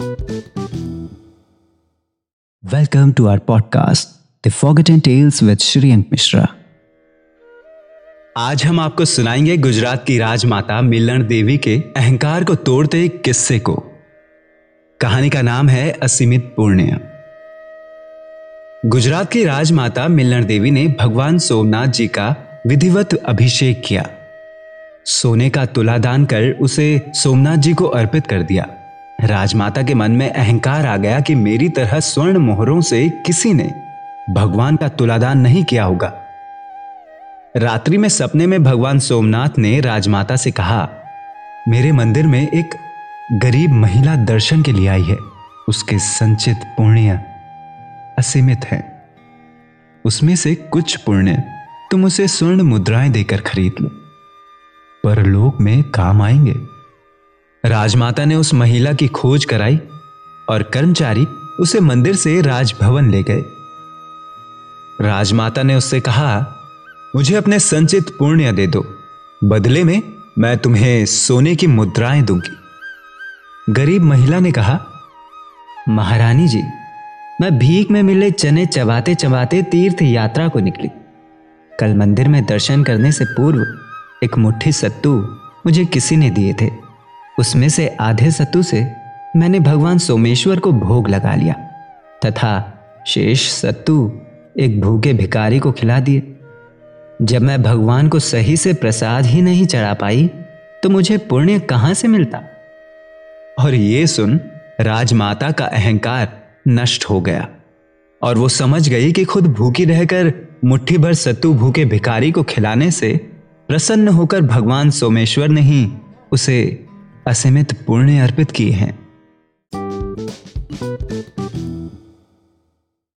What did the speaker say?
Welcome to our podcast, The Forgotten Tales with Shriyank Mishra. आज हम आपको सुनाएँगे गुजरात की राजमाता मिलन देवी के अहंकार को तोड़ते किस्से को। कहानी का नाम है असीमित पुण्य गुजरात की राजमाता मिलन देवी ने भगवान सोमनाथ जी का विधिवत अभिषेक किया। सोने का तुला दान कर उसे सोमनाथ जी को अर्पित कर दिया। राजमाता के मन में अहंकार आ गया कि मेरी तरह स्वर्ण मोहरों से किसी ने भगवान का तुलादान नहीं किया होगा। रात्रि में सपने में भगवान सोमनाथ ने राजमाता से कहा, मेरे मंदिर में एक गरीब महिला दर्शन के लिए आई है। उसके संचित पुण्य असीमित है। उसमें से कुछ पुण्य तुम उसे स्वर्ण मुद्राएँ देकर खरीद लो। परलोक में काम आएँगे। राजमाता ने उस महिला की खोज कराई और कर्मचारी उसे मंदिर से राजभवन ले गए। राजमाता ने उससे कहा, मुझे अपने संचित पुण्य दे दो। बदले में मैं तुम्हें सोने की मुद्राएँ दूँगी। गरीब महिला ने कहा, महारानी जी, मैं भीख में मिले चने चबाते चबाते तीर्थ यात्रा को निकली। कल मंदिर में दर्शन करने से पूर्व एक मुट्ठी सत्तू मुझे किसी ने दिए थे। उसमें से आधे सत्तू से मैंने भगवान सोमेश्वर को भोग लगा लिया, तथा शेष सत्तू एक भूखे भिकारी को खिला दिए। जब मैं भगवान को सही से प्रसाद ही नहीं चढ़ा पाई तो मुझे पुण्य कहाँ से मिलता? और ये सुन राजमाता का अहंकार नष्ट हो गया, और वो समझ गई कि खुद भूखी रहकर मुट्ठी भर सत्तू भूखे भिकारी को खिलाने से प्रसन्न होकर भगवान सोमेश्वर ने ही उसे असीमित पुण्य अर्पित किए हैं।